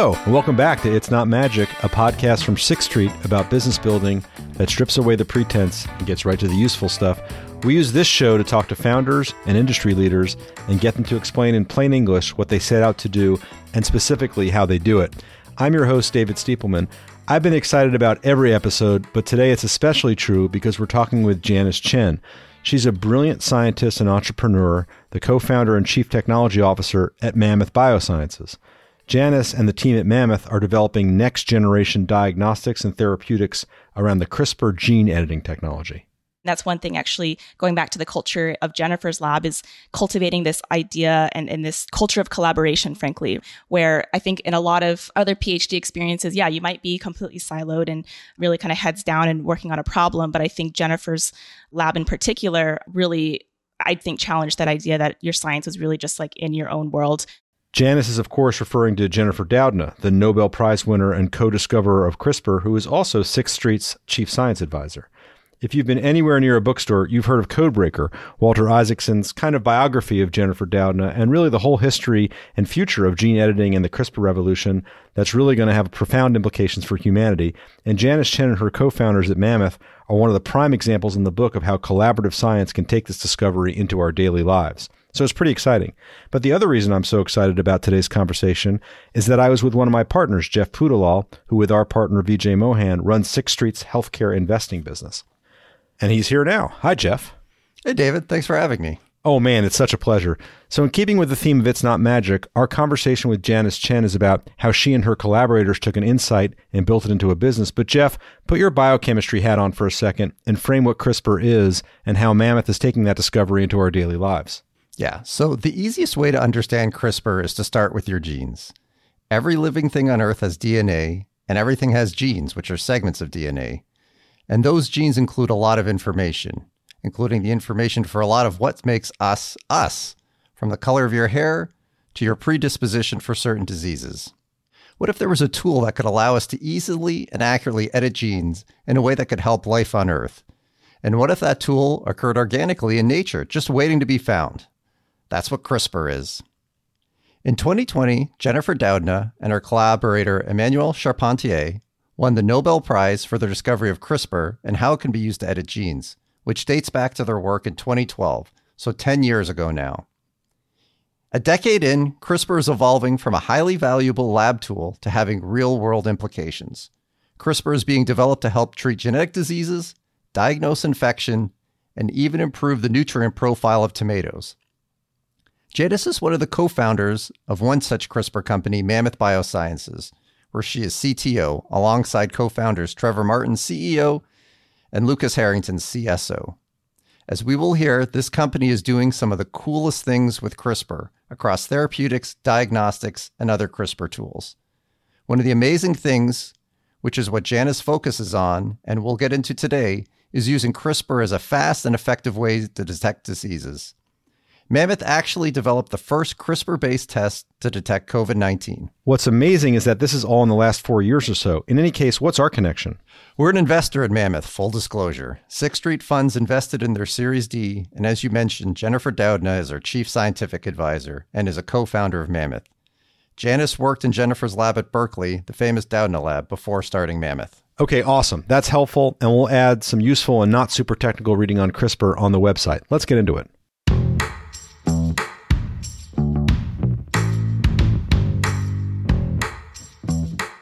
Hello, and welcome back to It's Not Magic, a podcast from Sixth Street about business building that strips away the pretense and gets right to the useful stuff. We use this show to talk to founders and industry leaders and get them to explain in plain English what they set out to do and specifically how they do it. I'm your host, David Stiepelman. I've been excited about every episode, but today it's especially true because we're talking with Janice Chen. She's a brilliant scientist and entrepreneur, the co founder and chief technology officer at Mammoth Biosciences. Janice and the team at Mammoth are developing next generation diagnostics and therapeutics around the CRISPR gene editing technology. That's one thing, actually, going back to the culture of Jennifer's lab, is cultivating this idea and, and this culture of collaboration, frankly, where I think in a lot of other PhD experiences, yeah, you might be completely siloed and really kind of heads down and working on a problem. But I think Jennifer's lab in particular really, I think, challenged that idea that your science was really just like in your own world. Janice is, of course, referring to Jennifer Doudna, the Nobel Prize winner and co discoverer of CRISPR, who is also Sixth Street's chief science advisor. If you've been anywhere near a bookstore, you've heard of Codebreaker, Walter Isaacson's kind of biography of Jennifer Doudna, and really the whole history and future of gene editing and the CRISPR revolution that's really going to have profound implications for humanity. And Janice Chen and her co founders at Mammoth are one of the prime examples in the book of how collaborative science can take this discovery into our daily lives. So it's pretty exciting. But the other reason I'm so excited about today's conversation is that I was with one of my partners, Jeff Pootoolal, who with our partner Vijay Mohan runs Sixth Street's healthcare investing business. And he's here now. Hi, Jeff. Hey, David. Thanks for having me. Oh, man, it's such a pleasure. So, in keeping with the theme of It's Not Magic, our conversation with Janice Chen is about how she and her collaborators took an insight and built it into a business. But, Jeff, put your biochemistry hat on for a second and frame what CRISPR is and how Mammoth is taking that discovery into our daily lives. Yeah. So, the easiest way to understand CRISPR is to start with your genes. Every living thing on Earth has DNA, and everything has genes, which are segments of DNA. And those genes include a lot of information, including the information for a lot of what makes us us, from the color of your hair to your predisposition for certain diseases. What if there was a tool that could allow us to easily and accurately edit genes in a way that could help life on Earth? And what if that tool occurred organically in nature, just waiting to be found? That's what CRISPR is. In 2020, Jennifer Doudna and her collaborator Emmanuelle Charpentier won the Nobel Prize for their discovery of CRISPR and how it can be used to edit genes, which dates back to their work in 2012, so 10 years ago now. A decade in, CRISPR is evolving from a highly valuable lab tool to having real world implications. CRISPR is being developed to help treat genetic diseases, diagnose infection, and even improve the nutrient profile of tomatoes. Janice is one of the co founders of one such CRISPR company, Mammoth Biosciences, where she is CTO alongside co founders Trevor Martin, CEO, and Lucas Harrington, CSO. As we will hear, this company is doing some of the coolest things with CRISPR across therapeutics, diagnostics, and other CRISPR tools. One of the amazing things, which is what Janice focuses on and we'll get into today, is using CRISPR as a fast and effective way to detect diseases. Mammoth actually developed the first CRISPR based test to detect COVID 19. What's amazing is that this is all in the last four years or so. In any case, what's our connection? We're an investor at Mammoth, full disclosure. Sixth Street Funds invested in their Series D, and as you mentioned, Jennifer Doudna is our chief scientific advisor and is a co founder of Mammoth. Janice worked in Jennifer's lab at Berkeley, the famous Doudna lab, before starting Mammoth. Okay, awesome. That's helpful, and we'll add some useful and not super technical reading on CRISPR on the website. Let's get into it.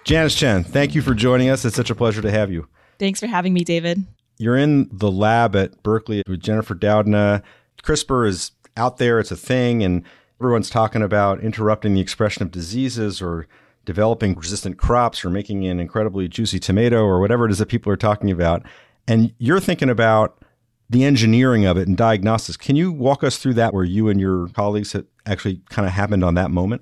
Janice Chen, thank you for joining us. It's such a pleasure to have you. Thanks for having me, David. You're in the lab at Berkeley with Jennifer Doudna. CRISPR is out there, it's a thing, and everyone's talking about interrupting the expression of diseases or developing resistant crops or making an incredibly juicy tomato or whatever it is that people are talking about. And you're thinking about the engineering of it and diagnostics. Can you walk us through that where you and your colleagues had actually kind of happened on that moment?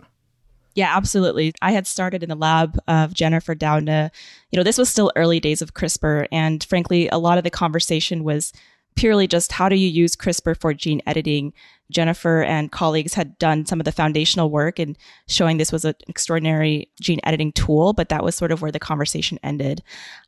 Yeah, absolutely. I had started in the lab of Jennifer Doudna. You know, this was still early days of CRISPR. And frankly, a lot of the conversation was purely just how do you use CRISPR for gene editing Jennifer and colleagues had done some of the foundational work in showing this was an extraordinary gene editing tool, but that was sort of where the conversation ended.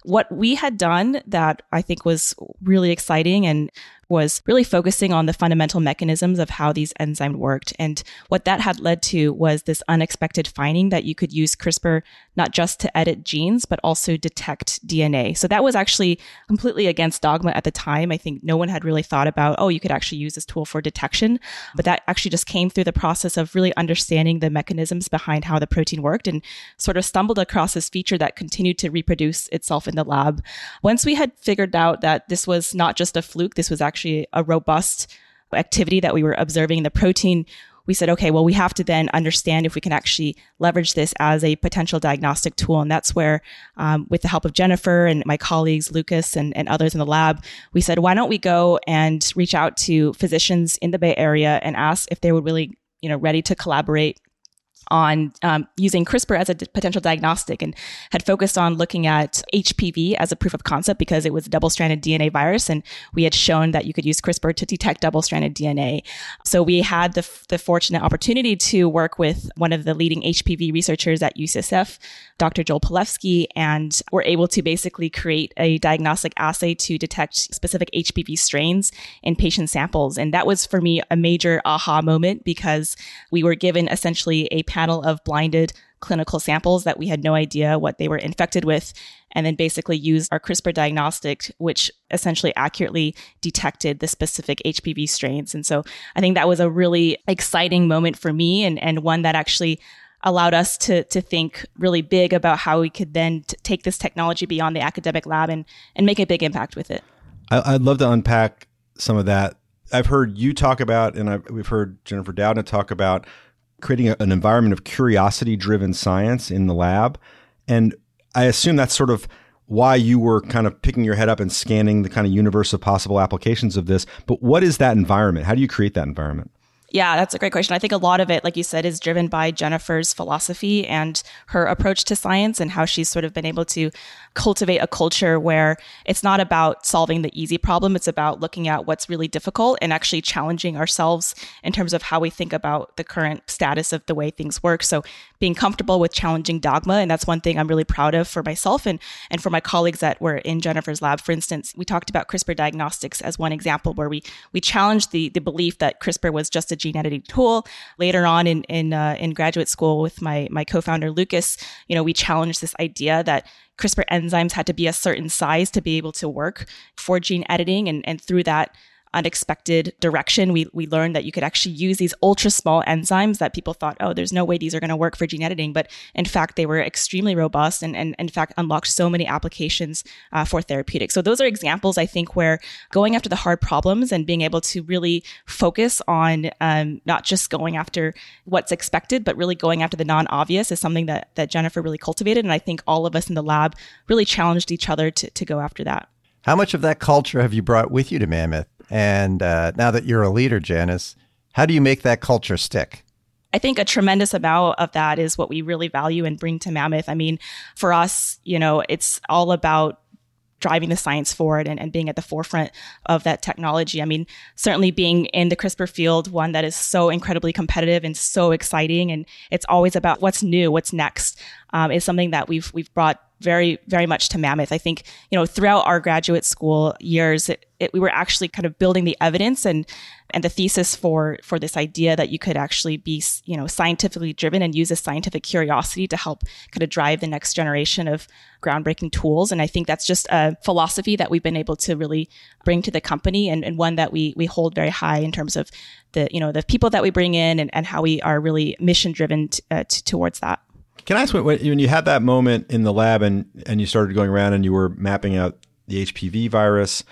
What we had done that I think was really exciting and was really focusing on the fundamental mechanisms of how these enzymes worked. And what that had led to was this unexpected finding that you could use CRISPR not just to edit genes, but also detect DNA. So that was actually completely against dogma at the time. I think no one had really thought about, oh, you could actually use this tool for detection. But that actually just came through the process of really understanding the mechanisms behind how the protein worked and sort of stumbled across this feature that continued to reproduce itself in the lab. Once we had figured out that this was not just a fluke, this was actually a robust activity that we were observing in the protein, we said, okay, well, we have to then understand if we can actually leverage this as a potential diagnostic tool. And that's where, um, with the help of Jennifer and my colleagues, Lucas and, and others in the lab, we said, why don't we go and reach out to physicians in the Bay Area and ask if they were really, you know, ready to collaborate on um, using CRISPR as a d- potential diagnostic and had focused on looking at HPV as a proof of concept because it was a double stranded DNA virus. And we had shown that you could use CRISPR to detect double stranded DNA. So we had the, f- the fortunate opportunity to work with one of the leading HPV researchers at UCSF, Dr. Joel Palefsky, and were able to basically create a diagnostic assay to detect specific HPV strains in patient samples. And that was for me a major aha moment because we were given essentially a panel of blinded clinical samples that we had no idea what they were infected with, and then basically used our CRISPR diagnostic, which essentially accurately detected the specific HPV strains. And so I think that was a really exciting moment for me and, and one that actually allowed us to to think really big about how we could then t- take this technology beyond the academic lab and and make a big impact with it. I, would love to unpack some of that. I've heard you talk about, and I've, we've heard Jennifer Doudna talk about creating a, an environment of curiosity driven science in the lab. And I assume that's sort of why you were kind of picking your head up and scanning the kind of universe of possible applications of this. But what is that environment? How do you create that environment? Yeah, that's a great question. I think a lot of it, like you said, is driven by Jennifer's philosophy and her approach to science and how she's sort of been able to cultivate a culture where it's not about solving the easy problem. It's about looking at what's really difficult and actually challenging ourselves in terms of how we think about the current status of the way things work. So being comfortable with challenging dogma. And that's one thing I'm really proud of for myself and, and for my colleagues that were in Jennifer's lab. For instance, we talked about CRISPR diagnostics as one example where we, we challenged the, the belief that CRISPR was just a gene editing tool. Later on in, in, uh, in graduate school with my, my co-founder, Lucas, you know, we challenged this idea that CRISPR enzymes had to be a certain size to be able to work for gene editing. And, and through that, unexpected direction, we, we learned that you could actually use these ultra small enzymes that people thought, oh, there's no way these are going to work for gene editing. But in fact, they were extremely robust and, and in fact, unlocked so many applications uh, for therapeutics. So those are examples, I think, where going after the hard problems and being able to really focus on um, not just going after what's expected, but really going after the non obvious is something that, that Jennifer really cultivated. And I think all of us in the lab really challenged each other to, to go after that. How much of that culture have you brought with you to Mammoth? And uh, now that you're a leader, Janice, how do you make that culture stick? I think a tremendous amount of that is what we really value and bring to Mammoth. I mean, for us, you know, it's all about driving the science forward and, and being at the forefront of that technology. I mean, certainly being in the CRISPR field, one that is so incredibly competitive and so exciting, and it's always about what's new, what's next, um, is something that we've we've brought very, very much to Mammoth. I think, you know, throughout our graduate school years, it, it, we were actually kind of building the evidence and, and the thesis for, for this idea that you could actually be, you know, scientifically driven and use a scientific curiosity to help kind of drive the next generation of groundbreaking tools. And I think that's just a philosophy that we've been able to really bring to the company and, and one that we, we hold very high in terms of the, you know, the people that we bring in and, and how we are really mission driven t- uh, t- towards that. Can I ask when, when you had that moment in the lab and and you started going around and you were mapping out the HPV virus?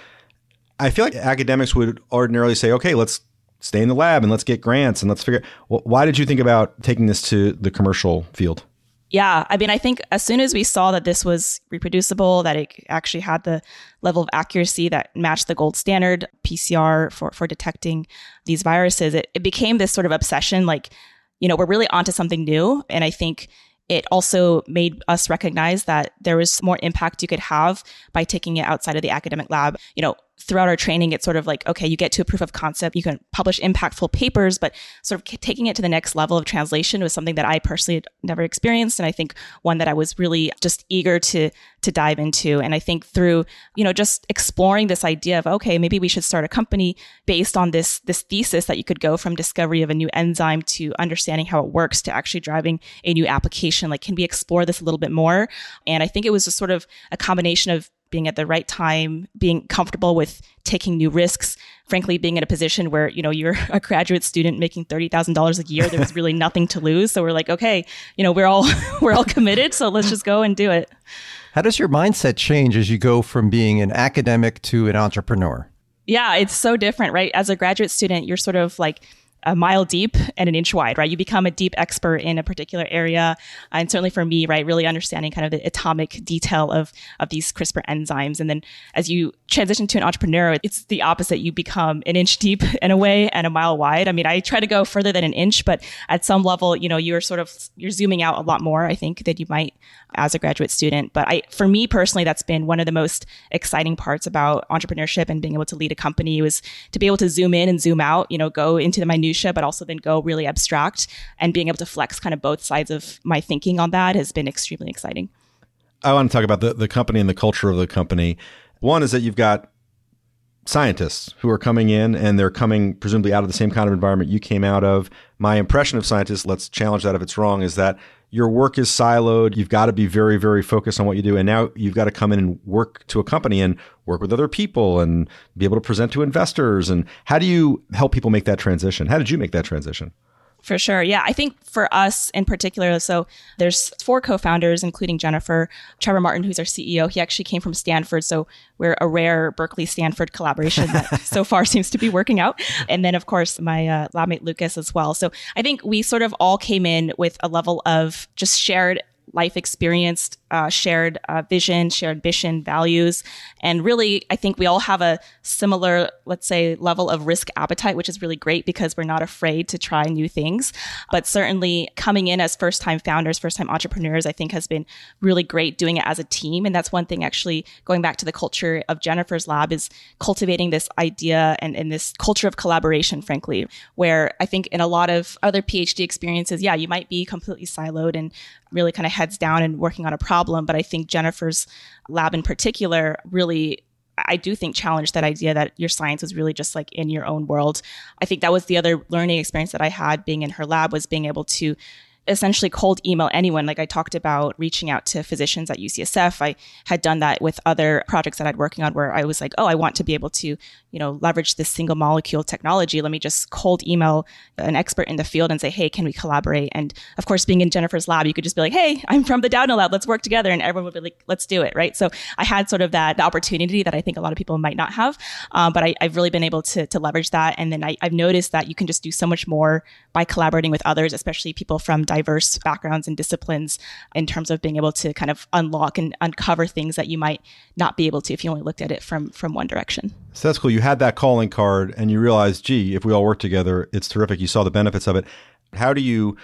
I feel like academics would ordinarily say, okay, let's stay in the lab and let's get grants and let's figure. Why did you think about taking this to the commercial field? Yeah, I mean, I think as soon as we saw that this was reproducible, that it actually had the level of accuracy that matched the gold standard PCR for for detecting these viruses, it, it became this sort of obsession. Like, you know, we're really onto something new, and I think it also made us recognize that there was more impact you could have by taking it outside of the academic lab. You know, throughout our training, it's sort of like, okay, you get to a proof of concept, you can publish impactful papers, but sort of taking it to the next level of translation was something that I personally had never experienced. And I think one that I was really just eager to, to dive into. And I think through, you know, just exploring this idea of, okay, maybe we should start a company based on this, this thesis that you could go from discovery of a new enzyme to understanding how it works to actually driving a new application. Like, can we explore this a little bit more? And I think it was just sort of a combination of being at the right time, being comfortable with taking new risks, frankly, being in a position where, you know, you're a graduate student making $30,000 a year, there was really nothing to lose. So we're like, okay, you know, we're all, we're all committed. So let's just go and do it. How does your mindset change as you go from being an academic to an entrepreneur? Yeah, it's so different, right? As a graduate student, you're sort of like, a mile deep and an inch wide, right? You become a deep expert in a particular area. And certainly for me, right, really understanding kind of the atomic detail of, of these CRISPR enzymes. And then as you transition to an entrepreneur, it's the opposite. You become an inch deep in a way and a mile wide. I mean, I try to go further than an inch, but at some level, you know, you're sort of, you're zooming out a lot more, I think, than you might as a graduate student. But I, for me personally, that's been one of the most exciting parts about entrepreneurship and being able to lead a company was to be able to zoom in and zoom out, you know, go into the minutia, but also then go really abstract and being able to flex kind of both sides of my thinking on that has been extremely exciting. I want to talk about the, the company and the culture of the company. One is that you've got scientists who are coming in and they're coming presumably out of the same kind of environment you came out of. My impression of scientists, let's challenge that if it's wrong, is that your work is siloed. You've got to be very, very focused on what you do. And now you've got to come in and work to a company and work with other people and be able to present to investors. And how do you help people make that transition? How did you make that transition? For sure. Yeah. I think for us in particular, so there's four co-founders, including Jennifer, Trevor Martin, who's our CEO. He actually came from Stanford. So we're a rare Berkeley Stanford collaboration that so far seems to be working out. And then of course my uh, lab mate Lucas as well. So I think we sort of all came in with a level of just shared life experience, uh, shared uh, vision, shared mission, values. And really, I think we all have a similar, let's say, level of risk appetite, which is really great because we're not afraid to try new things. But certainly coming in as first time founders, first time entrepreneurs, I think has been really great doing it as a team. And that's one thing actually going back to the culture of Jennifer's lab is cultivating this idea and, and this culture of collaboration, frankly, where I think in a lot of other PhD experiences, yeah, you might be completely siloed and really kind of heads down and working on a problem. But I think Jennifer's lab in particular really I do think challenged that idea that your science is really just like in your own world. I think that was the other learning experience that I had being in her lab was being able to essentially cold email anyone. Like I talked about reaching out to physicians at UCSF. I had done that with other projects that I'd working on where I was like, oh, I want to be able to, you know, leverage this single molecule technology. Let me just cold email an expert in the field and say, hey, can we collaborate? And of course, being in Jennifer's lab, you could just be like, hey, I'm from the Doudna lab. Let's work together. And everyone would be like, let's do it. Right. So I had sort of that the opportunity that I think a lot of people might not have. Um, but I, have really been able to, to leverage that. And then I, I've noticed that you can just do so much more by collaborating with others, especially people from diverse backgrounds and disciplines in terms of being able to kind of unlock and uncover things that you might not be able to if you only looked at it from from one direction. So that's cool. You had that calling card and you realized, gee, if we all work together, it's terrific. You saw the benefits of it. How do you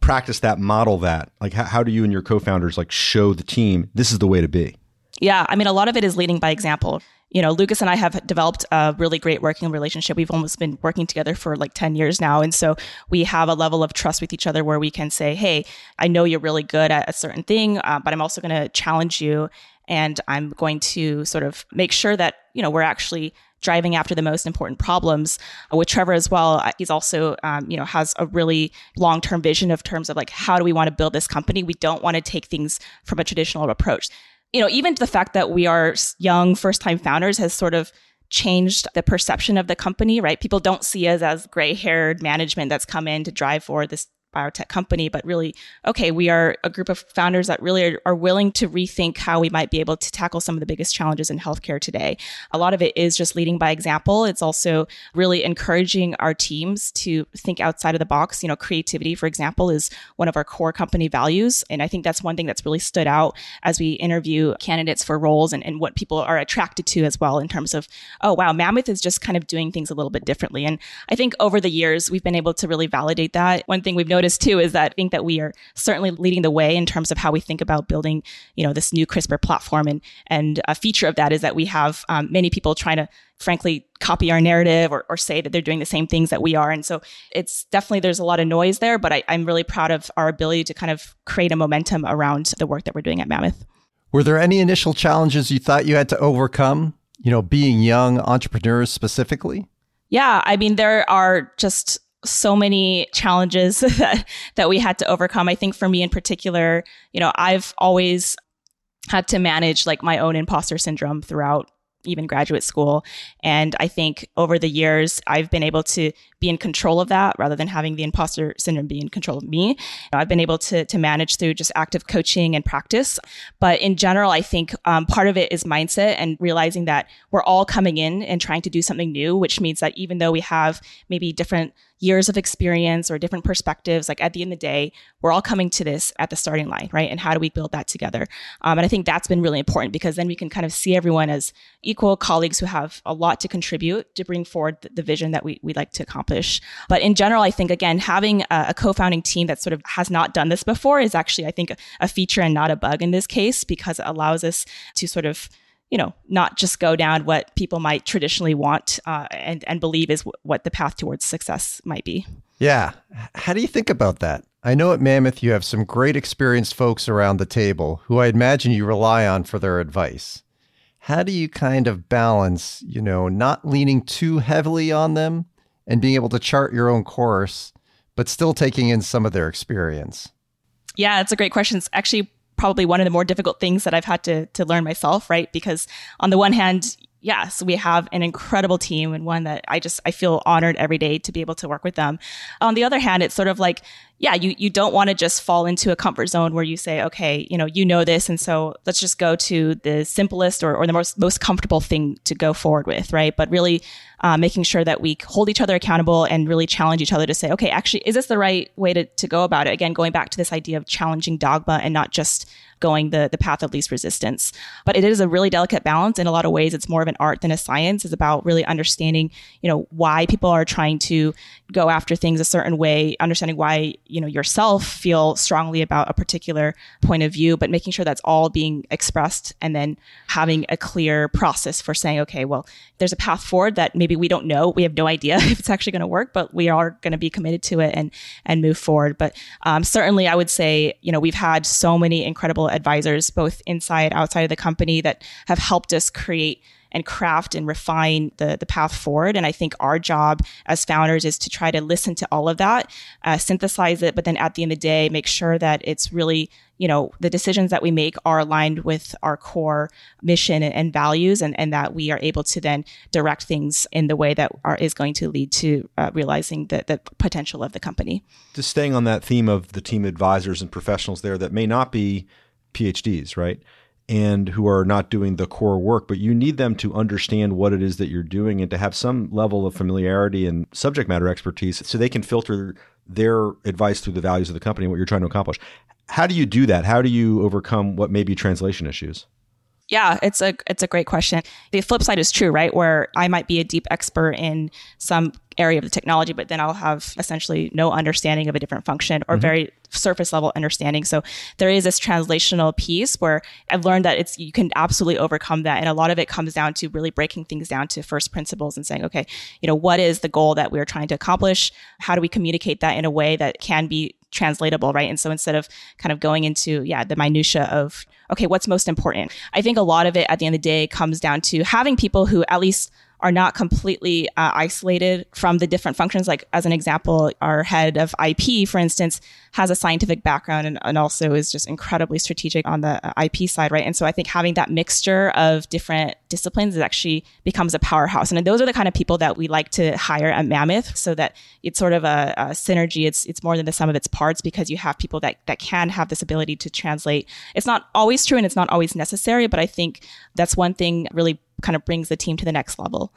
practice that, model that? Like how, how do you and your co-founders like show the team this is the way to be? Yeah, I mean, a lot of it is leading by example you know, Lucas and I have developed a really great working relationship. We've almost been working together for like 10 years now. And so we have a level of trust with each other where we can say, Hey, I know you're really good at a certain thing, uh, but I'm also going to challenge you. And I'm going to sort of make sure that, you know, we're actually driving after the most important problems. Uh, with Trevor as well, uh, he's also, um, you know, has a really long term vision of terms of like, how do we want to build this company? We don't want to take things from a traditional approach you know, even the fact that we are young first time founders has sort of changed the perception of the company, right? People don't see us as gray haired management that's come in to drive forward this biotech company, but really, okay, we are a group of founders that really are, are, willing to rethink how we might be able to tackle some of the biggest challenges in healthcare today. A lot of it is just leading by example. It's also really encouraging our teams to think outside of the box. You know, creativity, for example, is one of our core company values. And I think that's one thing that's really stood out as we interview candidates for roles and, and what people are attracted to as well in terms of, oh, wow, Mammoth is just kind of doing things a little bit differently. And I think over the years, we've been able to really validate that. One thing we've noticed noticed too is that I think that we are certainly leading the way in terms of how we think about building, you know, this new CRISPR platform. And and a feature of that is that we have um, many people trying to, frankly, copy our narrative or, or say that they're doing the same things that we are. And so it's definitely there's a lot of noise there, but I, I'm really proud of our ability to kind of create a momentum around the work that we're doing at Mammoth. Were there any initial challenges you thought you had to overcome? You know, being young entrepreneurs specifically? Yeah, I mean, there are just so many challenges that, that we had to overcome. I think for me in particular, you know, I've always had to manage like my own imposter syndrome throughout even graduate school. And I think over the years, I've been able to be in control of that rather than having the imposter syndrome be in control of me. I've been able to, to manage through just active coaching and practice. But in general, I think um, part of it is mindset and realizing that we're all coming in and trying to do something new, which means that even though we have maybe different years of experience or different perspectives, like at the end of the day, we're all coming to this at the starting line, right? And how do we build that together? Um, and I think that's been really important because then we can kind of see everyone as equal colleagues who have a lot to contribute to bring forward the, the vision that we, we'd like to accomplish. But in general, I think, again, having a, a co founding team that sort of has not done this before is actually, I think, a, a feature and not a bug in this case because it allows us to sort of you know, not just go down what people might traditionally want uh, and and believe is w- what the path towards success might be. Yeah, how do you think about that? I know at Mammoth you have some great experienced folks around the table who I imagine you rely on for their advice. How do you kind of balance, you know, not leaning too heavily on them and being able to chart your own course, but still taking in some of their experience? Yeah, it's a great question. It's actually probably one of the more difficult things that I've had to to learn myself, right? Because on the one hand, yes, we have an incredible team and one that I just I feel honored every day to be able to work with them. On the other hand, it's sort of like yeah, you you don't want to just fall into a comfort zone where you say, okay, you know, you know this, and so let's just go to the simplest or, or the most most comfortable thing to go forward with, right? But really uh, making sure that we hold each other accountable and really challenge each other to say, okay, actually, is this the right way to, to go about it? Again, going back to this idea of challenging dogma and not just going the, the path of least resistance. But it is a really delicate balance. In a lot of ways, it's more of an art than a science. It's about really understanding, you know, why people are trying to go after things a certain way, understanding why, you know, yourself feel strongly about a particular point of view, but making sure that's all being expressed and then having a clear process for saying, okay, well, there's a path forward that maybe we don't know. We have no idea if it's actually going to work, but we are going to be committed to it and, and move forward. But um, certainly I would say, you know, we've had so many incredible advisors, both inside, outside of the company that have helped us create and craft and refine the, the path forward. And I think our job as founders is to try to listen to all of that, uh, synthesize it, but then at the end of the day, make sure that it's really, you know, the decisions that we make are aligned with our core mission and, and values and, and that we are able to then direct things in the way that are, is going to lead to uh, realizing the, the potential of the company. Just staying on that theme of the team advisors and professionals there that may not be PhDs, right? And who are not doing the core work, but you need them to understand what it is that you're doing and to have some level of familiarity and subject matter expertise so they can filter their advice through the values of the company and what you're trying to accomplish. How do you do that? How do you overcome what may be translation issues? Yeah, it's a it's a great question. The flip side is true, right? Where I might be a deep expert in some area of the technology, but then I'll have essentially no understanding of a different function or mm-hmm. very surface level understanding. So there is this translational piece where I've learned that it's you can absolutely overcome that. And a lot of it comes down to really breaking things down to first principles and saying, okay, you know, what is the goal that we're trying to accomplish? How do we communicate that in a way that can be translatable, right? And so instead of kind of going into, yeah, the minutia of, okay, what's most important? I think a lot of it at the end of the day comes down to having people who at least are not completely uh, isolated from the different functions. Like as an example, our head of IP, for instance, has a scientific background and, and also is just incredibly strategic on the uh, IP side, right? And so I think having that mixture of different disciplines is actually becomes a powerhouse. And those are the kind of people that we like to hire at Mammoth so that it's sort of a, a synergy. It's, it's more than the sum of its parts because you have people that, that can have this ability to translate. It's not always true and it's not always necessary, but I think that's one thing really kind of brings the team to the next level.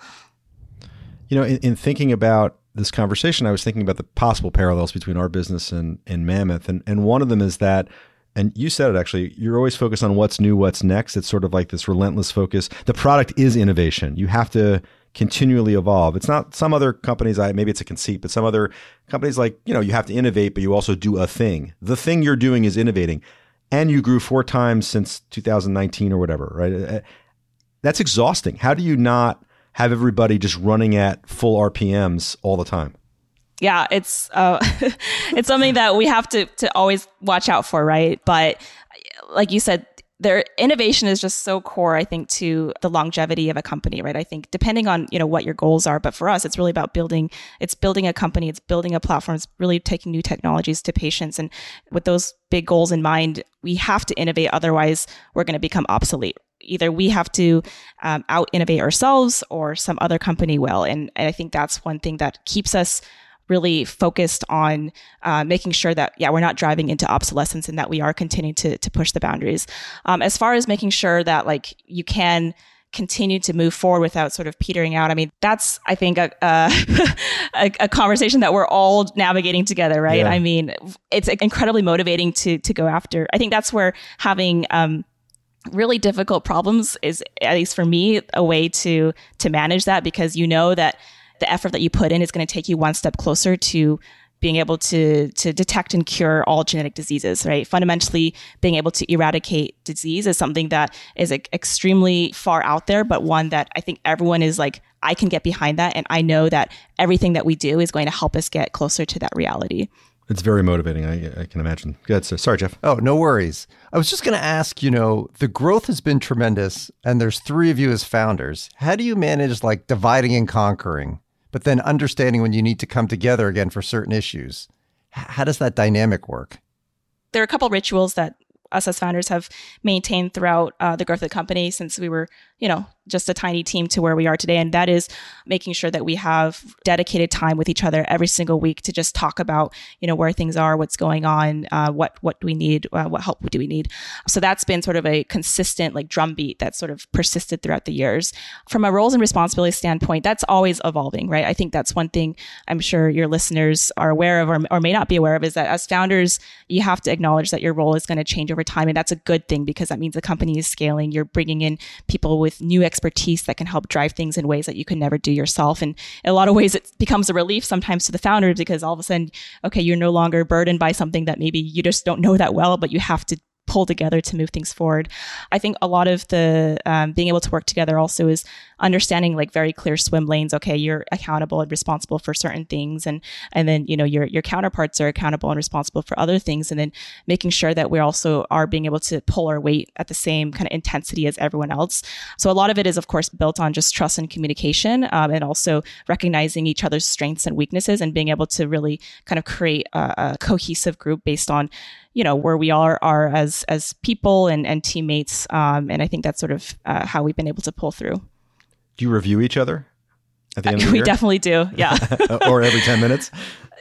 You know, in, in thinking about this conversation, I was thinking about the possible parallels between our business and, and Mammoth. And, and one of them is that, and you said it actually, you're always focused on what's new, what's next. It's sort of like this relentless focus. The product is innovation. You have to continually evolve. It's not some other companies, I maybe it's a conceit, but some other companies like, you know, you have to innovate, but you also do a thing. The thing you're doing is innovating. And you grew four times since 2019 or whatever, right? That's exhausting. How do you not have everybody just running at full RPMs all the time? Yeah, it's uh, it's something that we have to to always watch out for, right? But like you said, their innovation is just so core i think to the longevity of a company right i think depending on you know what your goals are but for us it's really about building it's building a company it's building a platform it's really taking new technologies to patients and with those big goals in mind we have to innovate otherwise we're going to become obsolete either we have to um, out innovate ourselves or some other company will and, and i think that's one thing that keeps us really focused on uh, making sure that yeah we're not driving into obsolescence and that we are continuing to to push the boundaries. Um, as far as making sure that like you can continue to move forward without sort of petering out. I mean, that's I think a a, a conversation that we're all navigating together, right? Yeah. I mean, it's incredibly motivating to to go after. I think that's where having um, really difficult problems is at least for me a way to to manage that because you know that the effort that you put in is going to take you one step closer to being able to to detect and cure all genetic diseases right? Fundamentally being able to eradicate disease is something that is extremely far out there but one that i think everyone is like i can get behind that and i know that everything that we do is going to help us get closer to that reality it's very motivating. I, I can imagine. Good. So, sorry, Jeff. Oh, no worries. I was just going to ask. You know, the growth has been tremendous, and there's three of you as founders. How do you manage like dividing and conquering? but then understanding when you need to come together again for certain issues. How does that dynamic work? There are a couple rituals that us as founders have maintained throughout uh, the growth of the company since we were, you know, just a tiny team to where we are today. And that is making sure that we have dedicated time with each other every single week to just talk about, you know, where things are, what's going on, uh, what, what do we need, uh, what help do we need. So that's been sort of a consistent like drumbeat that sort of persisted throughout the years. From a roles and responsibilities standpoint, that's always evolving, right? I think that's one thing I'm sure your listeners are aware of or, or may not be aware of is that as founders, you have to acknowledge that your role is going to change over time. And that's a good thing because that means the company is scaling. You're bringing in people with new expertise that can help drive things in ways that you could never do yourself. And in a lot of ways, it becomes a relief sometimes to the founders because all of a sudden, okay, you're no longer burdened by something that maybe you just don't know that well, but you have to pull together to move things forward. I think a lot of the um, being able to work together also is understanding like very clear swim lanes. Okay, you're accountable and responsible for certain things, and and then you know your your counterparts are accountable and responsible for other things, and then making sure that we also are being able to pull our weight at the same kind of intensity as everyone else. So a lot of it is of course built on just trust and communication, um, and also recognizing each other's strengths and weaknesses, and being able to really kind of create a, a cohesive group based on you know where we are are as as people and and teammates um, and i think that's sort of uh, how we've been able to pull through. Do you review each other at the end of the we definitely do yeah or every 10 minutes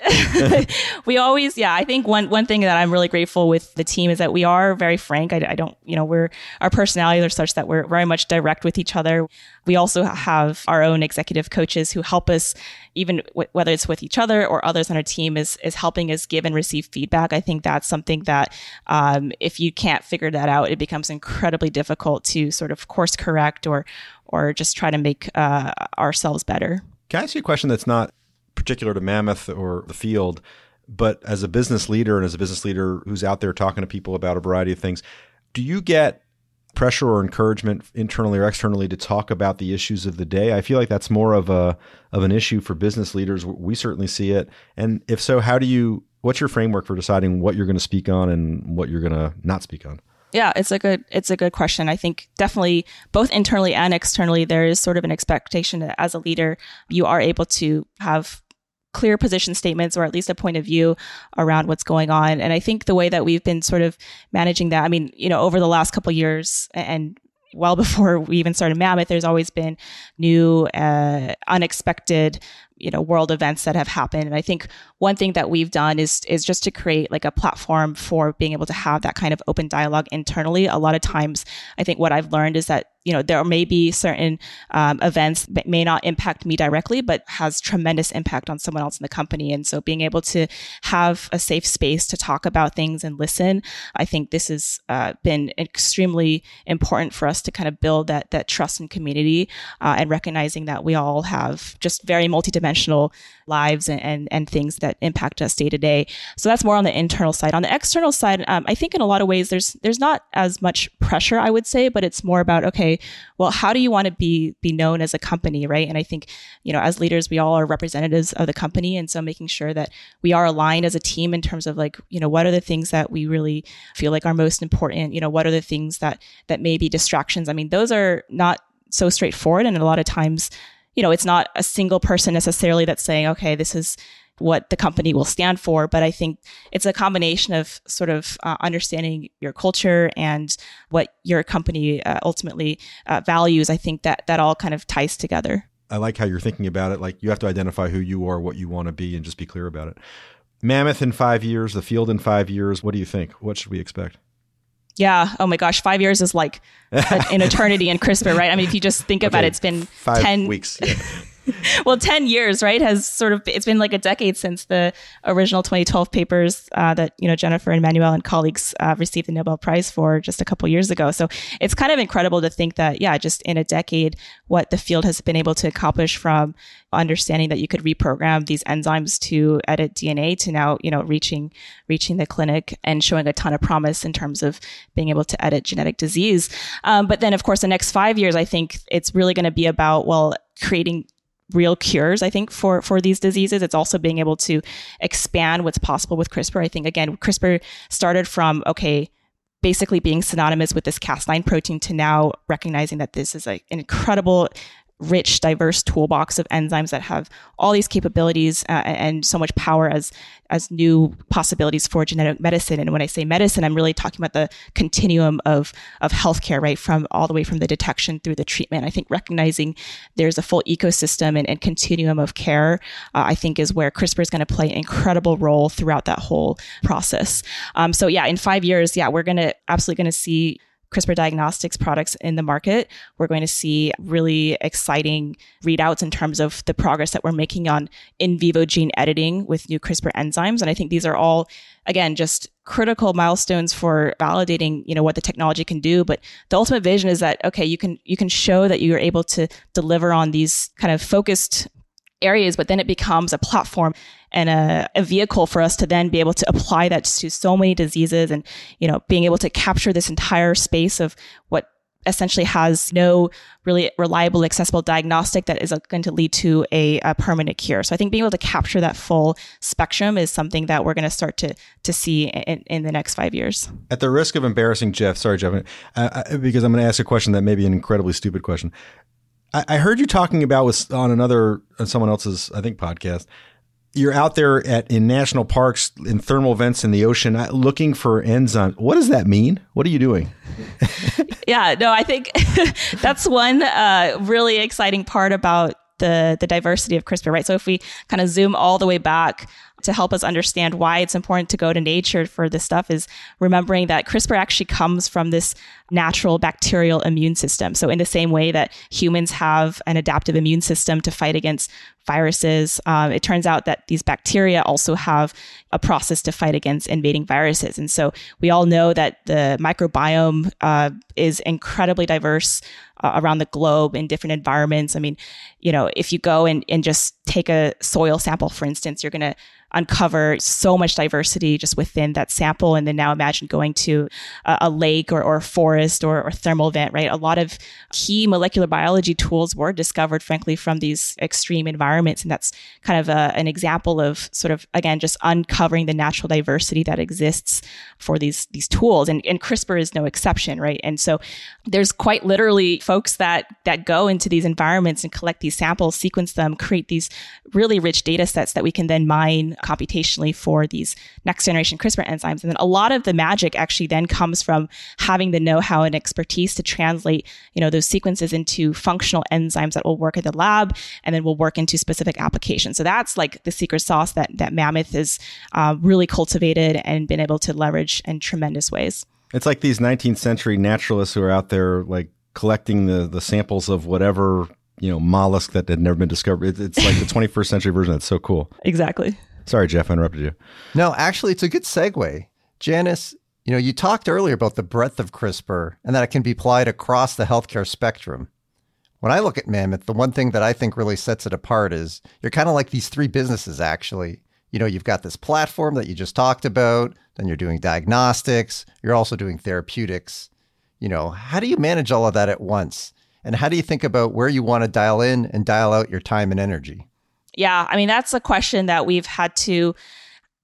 we always, yeah. I think one one thing that I'm really grateful with the team is that we are very frank. I, I, don't, you know, we're our personalities are such that we're very much direct with each other. We also have our own executive coaches who help us, even w- whether it's with each other or others on our team, is is helping us give and receive feedback. I think that's something that um, if you can't figure that out, it becomes incredibly difficult to sort of course correct or or just try to make uh, ourselves better. Can I ask you a question that's not particular to Mammoth or the field, but as a business leader and as a business leader who's out there talking to people about a variety of things, do you get pressure or encouragement internally or externally to talk about the issues of the day? I feel like that's more of a of an issue for business leaders. We certainly see it. And if so, how do you what's your framework for deciding what you're going to speak on and what you're going to not speak on? Yeah, it's a good it's a good question. I think definitely both internally and externally there is sort of an expectation that as a leader you are able to have clear position statements or at least a point of view around what's going on. And I think the way that we've been sort of managing that, I mean, you know, over the last couple years and well before we even started Mammoth, there's always been new, uh, unexpected you know world events that have happened. And i think one thing that we've done is is just to create like a platform for being able to have that kind of open dialogue internally. A lot of times i think what i've learned is that you know there may be certain um, events that may not impact me directly but has tremendous impact on someone else in the company. And so being able to have a safe space to talk about things and listen i think this has uh, been extremely important for us to kind of build that that trust and community uh, and recognizing that we all have just very multidimensional lives and, and, and things that impact us day to day so that's more on the internal side on the external side um, i think in a lot of ways there's there's not as much pressure i would say but it's more about okay well, how do you want to be be known as a company, right? And I think, you know, as leaders, we all are representatives of the company, and so making sure that we are aligned as a team in terms of like, you know, what are the things that we really feel like are most important? You know, what are the things that that may be distractions? I mean, those are not so straightforward, and a lot of times you know, it's not a single person necessarily that's saying, okay, this is what the company will stand for. But I think it's a combination of sort of uh, understanding your culture and what your company uh, ultimately uh, values. I think that that all kind of ties together. I like how you're thinking about it. Like you have to identify who you are, what you want to be, and just be clear about it. Mammoth in five years, the field in five years. What do you think? What should we expect? Yeah. Oh my gosh. Five years is like an eternity in CRISPR, right? I mean, if you just think okay. about it, it's been five 10 weeks. Yeah. well, 10 years, right, has sort of, it's been like a decade since the original 2012 papers uh, that, you know, Jennifer and Manuel and colleagues uh, received the Nobel Prize for just a couple years ago. So it's kind of incredible to think that, yeah, just in a decade, what the field has been able to accomplish from understanding that you could reprogram these enzymes to edit DNA to now, you know, reaching, reaching the clinic and showing a ton of promise in terms of being able to edit genetic disease. Um, but then, of course, the next five years, I think it's really going to be about, well, creating real cures, I think, for, for these diseases. It's also being able to expand what's possible with CRISPR. I think, again, CRISPR started from, okay, basically being synonymous with this Cas9 protein to now recognizing that this is a, an incredible rich, diverse toolbox of enzymes that have all these capabilities uh, and so much power as as new possibilities for genetic medicine. And when I say medicine, I'm really talking about the continuum of of healthcare, right, from all the way from the detection through the treatment. I think recognizing there's a full ecosystem and, and continuum of care, uh, I think, is where CRISPR is going to play an incredible role throughout that whole process. Um, so yeah, in five years, yeah, we're going to absolutely going to see CRISPR diagnostics products in the market, we're going to see really exciting readouts in terms of the progress that we're making on in vivo gene editing with new CRISPR enzymes. And I think these are all, again, just critical milestones for validating, you know, what the technology can do. But the ultimate vision is that, okay, you can, you can show that you are able to deliver on these kind of focused areas, but then it becomes a platform and a, a, vehicle for us to then be able to apply that to so many diseases and, you know, being able to capture this entire space of what essentially has no really reliable, accessible diagnostic that is going to lead to a, a, permanent cure. So I think being able to capture that full spectrum is something that we're going to start to to see in, in, the next five years. At the risk of embarrassing Jeff, sorry, Jeff, uh, because I'm going to ask a question that may be an incredibly stupid question. I, I heard you talking about with on another on someone else's I think podcast you're out there at in national parks in thermal vents in the ocean uh, looking for enzymes. What does that mean? What are you doing? yeah, no, I think that's one uh, really exciting part about the the diversity of CRISPR, right? So if we kind of zoom all the way back to help us understand why it's important to go to nature for this stuff is remembering that CRISPR actually comes from this natural bacterial immune system. So in the same way that humans have an adaptive immune system to fight against viruses, um, it turns out that these bacteria also have a process to fight against invading viruses. And so we all know that the microbiome uh, is incredibly diverse uh, around the globe in different environments. I mean, you know, if you go and, and just take a soil sample, for instance, you're going to uncover so much diversity just within that sample. And then now imagine going to a, a lake or, or a forest or, or thermal vent, right? A lot of key molecular biology tools were discovered, frankly, from these extreme environments. And that's kind of a, an example of sort of, again, just uncovering the natural diversity that exists for these, these tools. And, and CRISPR is no exception, right? And so there's quite literally folks that, that go into these environments and collect these samples, sequence them, create these really rich data sets that we can then mine computationally for these next generation CRISPR enzymes. And then a lot of the magic actually then comes from having the know-how and expertise to translate, you know, those sequences into functional enzymes that will work in the lab and then will work into specific applications. So that's like the secret sauce that that Mammoth is uh, really cultivated and been able to leverage in tremendous ways. It's like these 19th century naturalists who are out there like collecting the the samples of whatever you know mollusk that had never been discovered. It's like the 21st century version. That's so cool. Exactly. Sorry, Jeff, I interrupted you. No, actually, it's a good segue. Janice, you know, you talked earlier about the breadth of CRISPR and that it can be applied across the healthcare spectrum. When I look at Mammoth, the one thing that I think really sets it apart is you're kind of like these three businesses, actually. You know, you've got this platform that you just talked about, then you're doing diagnostics, you're also doing therapeutics. You know, how do you manage all of that at once? And how do you think about where you want to dial in and dial out your time and energy? Yeah, I mean, that's a question that we've had to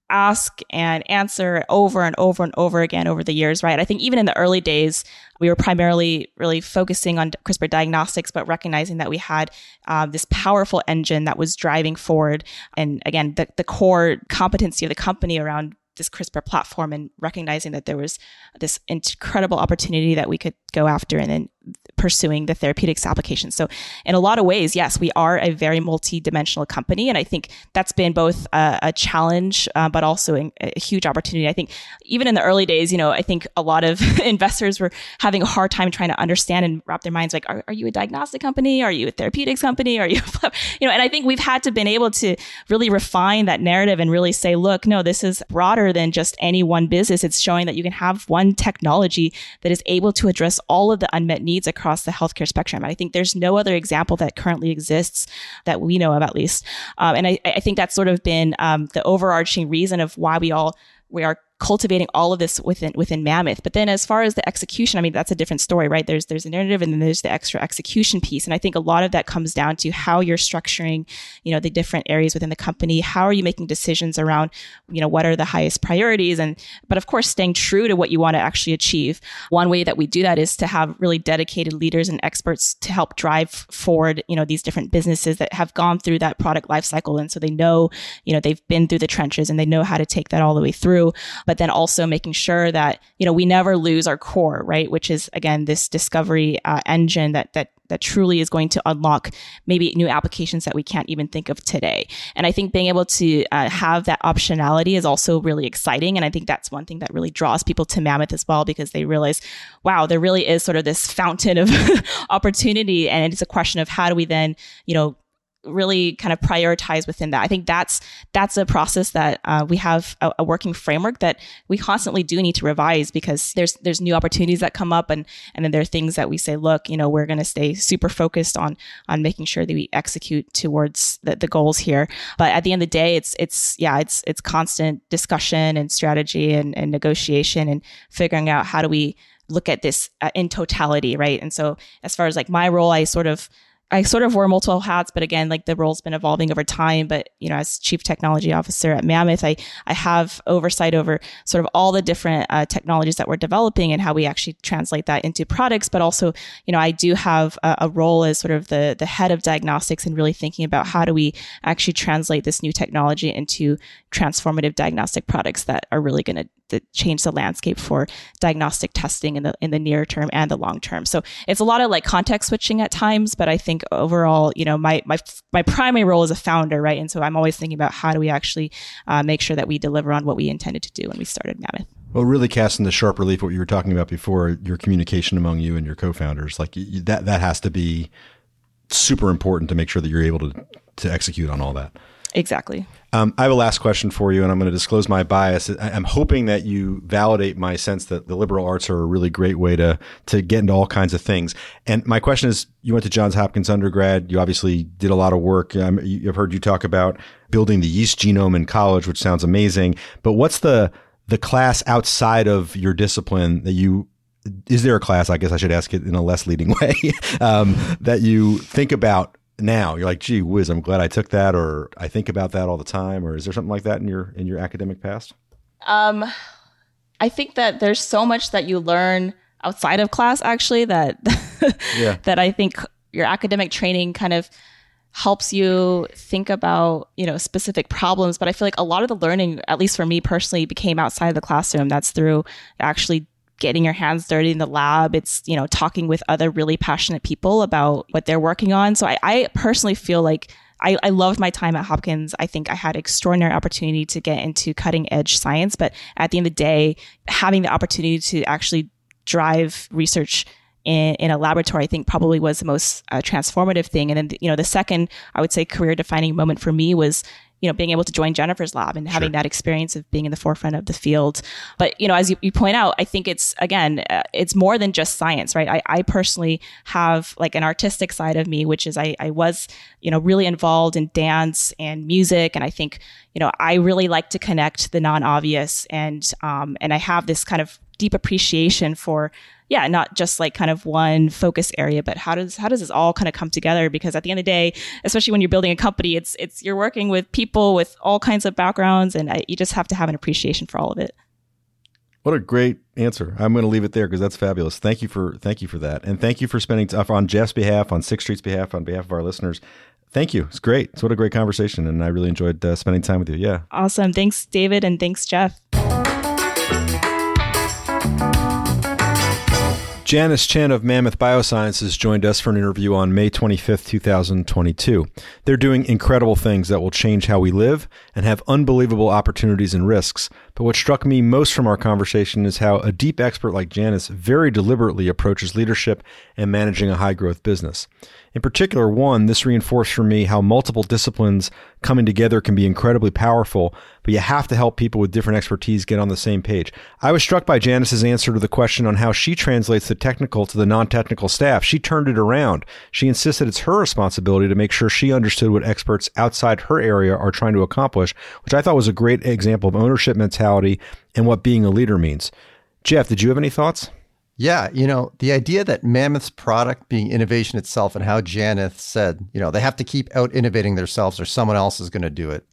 ask and answer over and over and over again over the years, right? I think even in the early days, we were primarily really focusing on CRISPR diagnostics, but recognizing that we had uh, this powerful engine that was driving forward. And again, the, the core competency of the company around this CRISPR platform and recognizing that there was this incredible opportunity that we could go after and then pursuing the therapeutics application. So, in a lot of ways, yes, we are a very multi-dimensional company, and I think that's been both a, a challenge, uh, but also a, a, huge opportunity. I think even in the early days, you know, I think a lot of investors were having a hard time trying to understand and wrap their minds like, are, are you a diagnostic company? Are you a therapeutics company? Are you, you know? And I think we've had to been able to really refine that narrative and really say, look, no, this is broader than just any one business. It's showing that you can have one technology that is able to address all of the unmet needs across across the healthcare spectrum. And I think there's no other example that currently exists that we know of, at least. Um, and I, I, think that's sort of been um, the overarching reason of why we all we are cultivating all of this within within Mammoth. But then as far as the execution, I mean that's a different story, right? There's there's a narrative and then there's the extra execution piece. And I think a lot of that comes down to how you're structuring, you know, the different areas within the company. How are you making decisions around, you know, what are the highest priorities? And but of course staying true to what you want to actually achieve. One way that we do that is to have really dedicated leaders and experts to help drive forward, you know, these different businesses that have gone through that product life cycle. And so they know, you know, they've been through the trenches and they know how to take that all the way through but then also making sure that, you know, we never lose our core, right? Which is again, this discovery uh, engine that, that, that truly is going to unlock maybe new applications that we can't even think of today. And I think being able to uh, have that optionality is also really exciting. And I think that's one thing that really draws people to Mammoth as well, because they realize, wow, there really is sort of this fountain of opportunity. And it's a question of how do we then, you know, really kind of prioritize within that. I think that's that's a process that uh, we have a, a, working framework that we constantly do need to revise because there's there's new opportunities that come up and and then there are things that we say, look, you know, we're going to stay super focused on on making sure that we execute towards the, the goals here. But at the end of the day, it's it's yeah, it's it's constant discussion and strategy and, and negotiation and figuring out how do we look at this uh, in totality, right? And so as far as like my role, I sort of I sort of wore multiple hats, but again, like the role's been evolving over time. But you know, as chief technology officer at Mammoth, I I have oversight over sort of all the different uh, technologies that we're developing and how we actually translate that into products. But also, you know, I do have a, a role as sort of the the head of diagnostics and really thinking about how do we actually translate this new technology into transformative diagnostic products that are really going to that change the landscape for diagnostic testing in the in the near term and the long term. So it's a lot of like context switching at times, but I think overall, you know, my my my primary role is a founder, right? And so I'm always thinking about how do we actually uh, make sure that we deliver on what we intended to do when we started Mammoth. Well, really casting the sharp relief what you were talking about before, your communication among you and your co-founders, like that that has to be super important to make sure that you're able to to execute on all that. Exactly. Um, I have a last question for you, and I'm going to disclose my bias. I'm hoping that you validate my sense that the liberal arts are a really great way to to get into all kinds of things. And my question is: You went to Johns Hopkins undergrad. You obviously did a lot of work. Um, I've heard you talk about building the yeast genome in college, which sounds amazing. But what's the the class outside of your discipline that you is there a class? I guess I should ask it in a less leading way um, that you think about now. You're like gee whiz i'm glad i took that or i think about that all the time or is there something like that in your in your academic past? Um i think that there's so much that you learn outside of class actually that yeah. that i think your academic training kind of helps you think about you know specific problems. But i feel like a lot of the learning at least for me personally became outside of the classroom. That's through actually getting your hands dirty in the lab. It's, you know, talking with other really passionate people about what they're working on. So I, I personally feel like I, I loved my time at Hopkins. I think I had extraordinary opportunity to get into cutting edge science, but at the end of the day, having the opportunity to actually drive research in, in a laboratory, I think probably was the most uh, transformative thing. And then, you know, the second, I would say, career defining moment for me was you know, being able to join Jennifer's lab and having sure. that experience of being in the forefront of the field. But, you know, as you, you point out, I think it's, again, uh, it's more than just science, right? I, I personally have like an artistic side of me, which is I, I was, you know, really involved in dance and music. And I think, you know, I really like to connect the non obvious and, um, and I have this kind of deep appreciation for yeah, not just like kind of one focus area, but how does how does this all kind of come together? Because at the end of the day, especially when you're building a company, it's it's you're working with people with all kinds of backgrounds, and I, you just have to have an appreciation for all of it. What a great answer! I'm going to leave it there because that's fabulous. Thank you for thank you for that, and thank you for spending time on Jeff's behalf, on Sixth Street's behalf, on behalf of our listeners. Thank you. It's great. It's what a great conversation, and I really enjoyed uh, spending time with you. Yeah. Awesome. Thanks, David, and thanks, Jeff. Janice Chen of Mammoth Biosciences joined us for an interview on May 25th, 2022. They're doing incredible things that will change how we live and have unbelievable opportunities and risks. But what struck me most from our conversation is how a deep expert like Janice very deliberately approaches leadership and managing a high growth business. In particular, one, this reinforced for me how multiple disciplines coming together can be incredibly powerful, but you have to help people with different expertise get on the same page. I was struck by Janice's answer to the question on how she translates the technical to the non technical staff. She turned it around. She insisted it's her responsibility to make sure she understood what experts outside her area are trying to accomplish, which I thought was a great example of ownership mentality and what being a leader means. Jeff, did you have any thoughts? Yeah, you know, the idea that Mammoth's product being innovation itself and how Janice said, you know, they have to keep out innovating themselves or someone else is going to do it.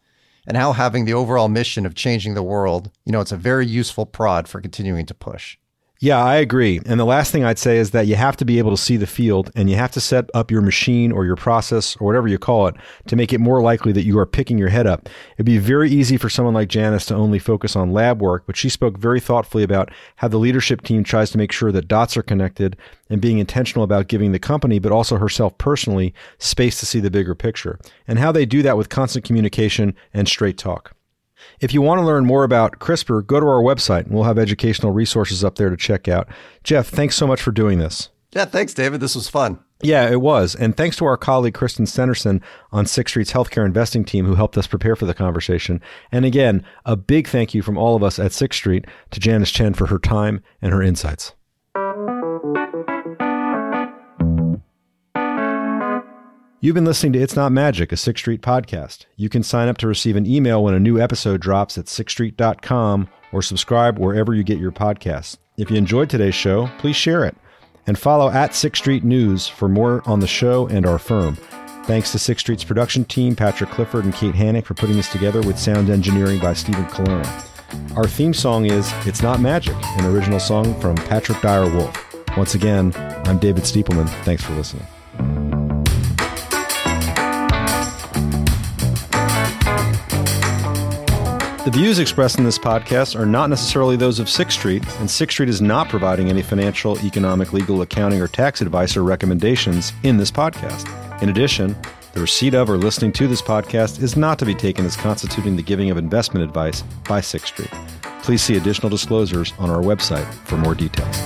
And how having the overall mission of changing the world, you know, it's a very useful prod for continuing to push. Yeah, I agree. And the last thing I'd say is that you have to be able to see the field and you have to set up your machine or your process or whatever you call it to make it more likely that you are picking your head up. It'd be very easy for someone like Janice to only focus on lab work, but she spoke very thoughtfully about how the leadership team tries to make sure that dots are connected and being intentional about giving the company, but also herself personally, space to see the bigger picture, and how they do that with constant communication and straight talk. If you want to learn more about CRISPR, go to our website and we'll have educational resources up there to check out. Jeff, thanks so much for doing this. Yeah, thanks, David. This was fun. Yeah, it was. And thanks to our colleague Kristen Stennerson on Sixth Street's healthcare investing team who helped us prepare for the conversation. And again, a big thank you from all of us at Sixth Street to Janice Chen for her time and her insights. You've been listening to It's Not Magic, a Sixth Street podcast. You can sign up to receive an email when a new episode drops at sixthstreet.com or subscribe wherever you get your podcasts. If you enjoyed today's show, please share it and follow at Sixth Street News for more on the show and our firm. Thanks to Sixth Street's production team, Patrick Clifford and Kate Hannick, for putting this together with sound engineering by Stephen Colonna. Our theme song is It's Not Magic, an original song from Patrick Dyer Wolf. Once again, I'm David Stiepleman. Thanks for listening. The views expressed in this podcast are not necessarily those of Sixth Street, and Sixth Street is not providing any financial, economic, legal, accounting, or tax advice or recommendations in this podcast. In addition, the receipt of or listening to this podcast is not to be taken as constituting the giving of investment advice by Sixth Street. Please see additional disclosures on our website for more details.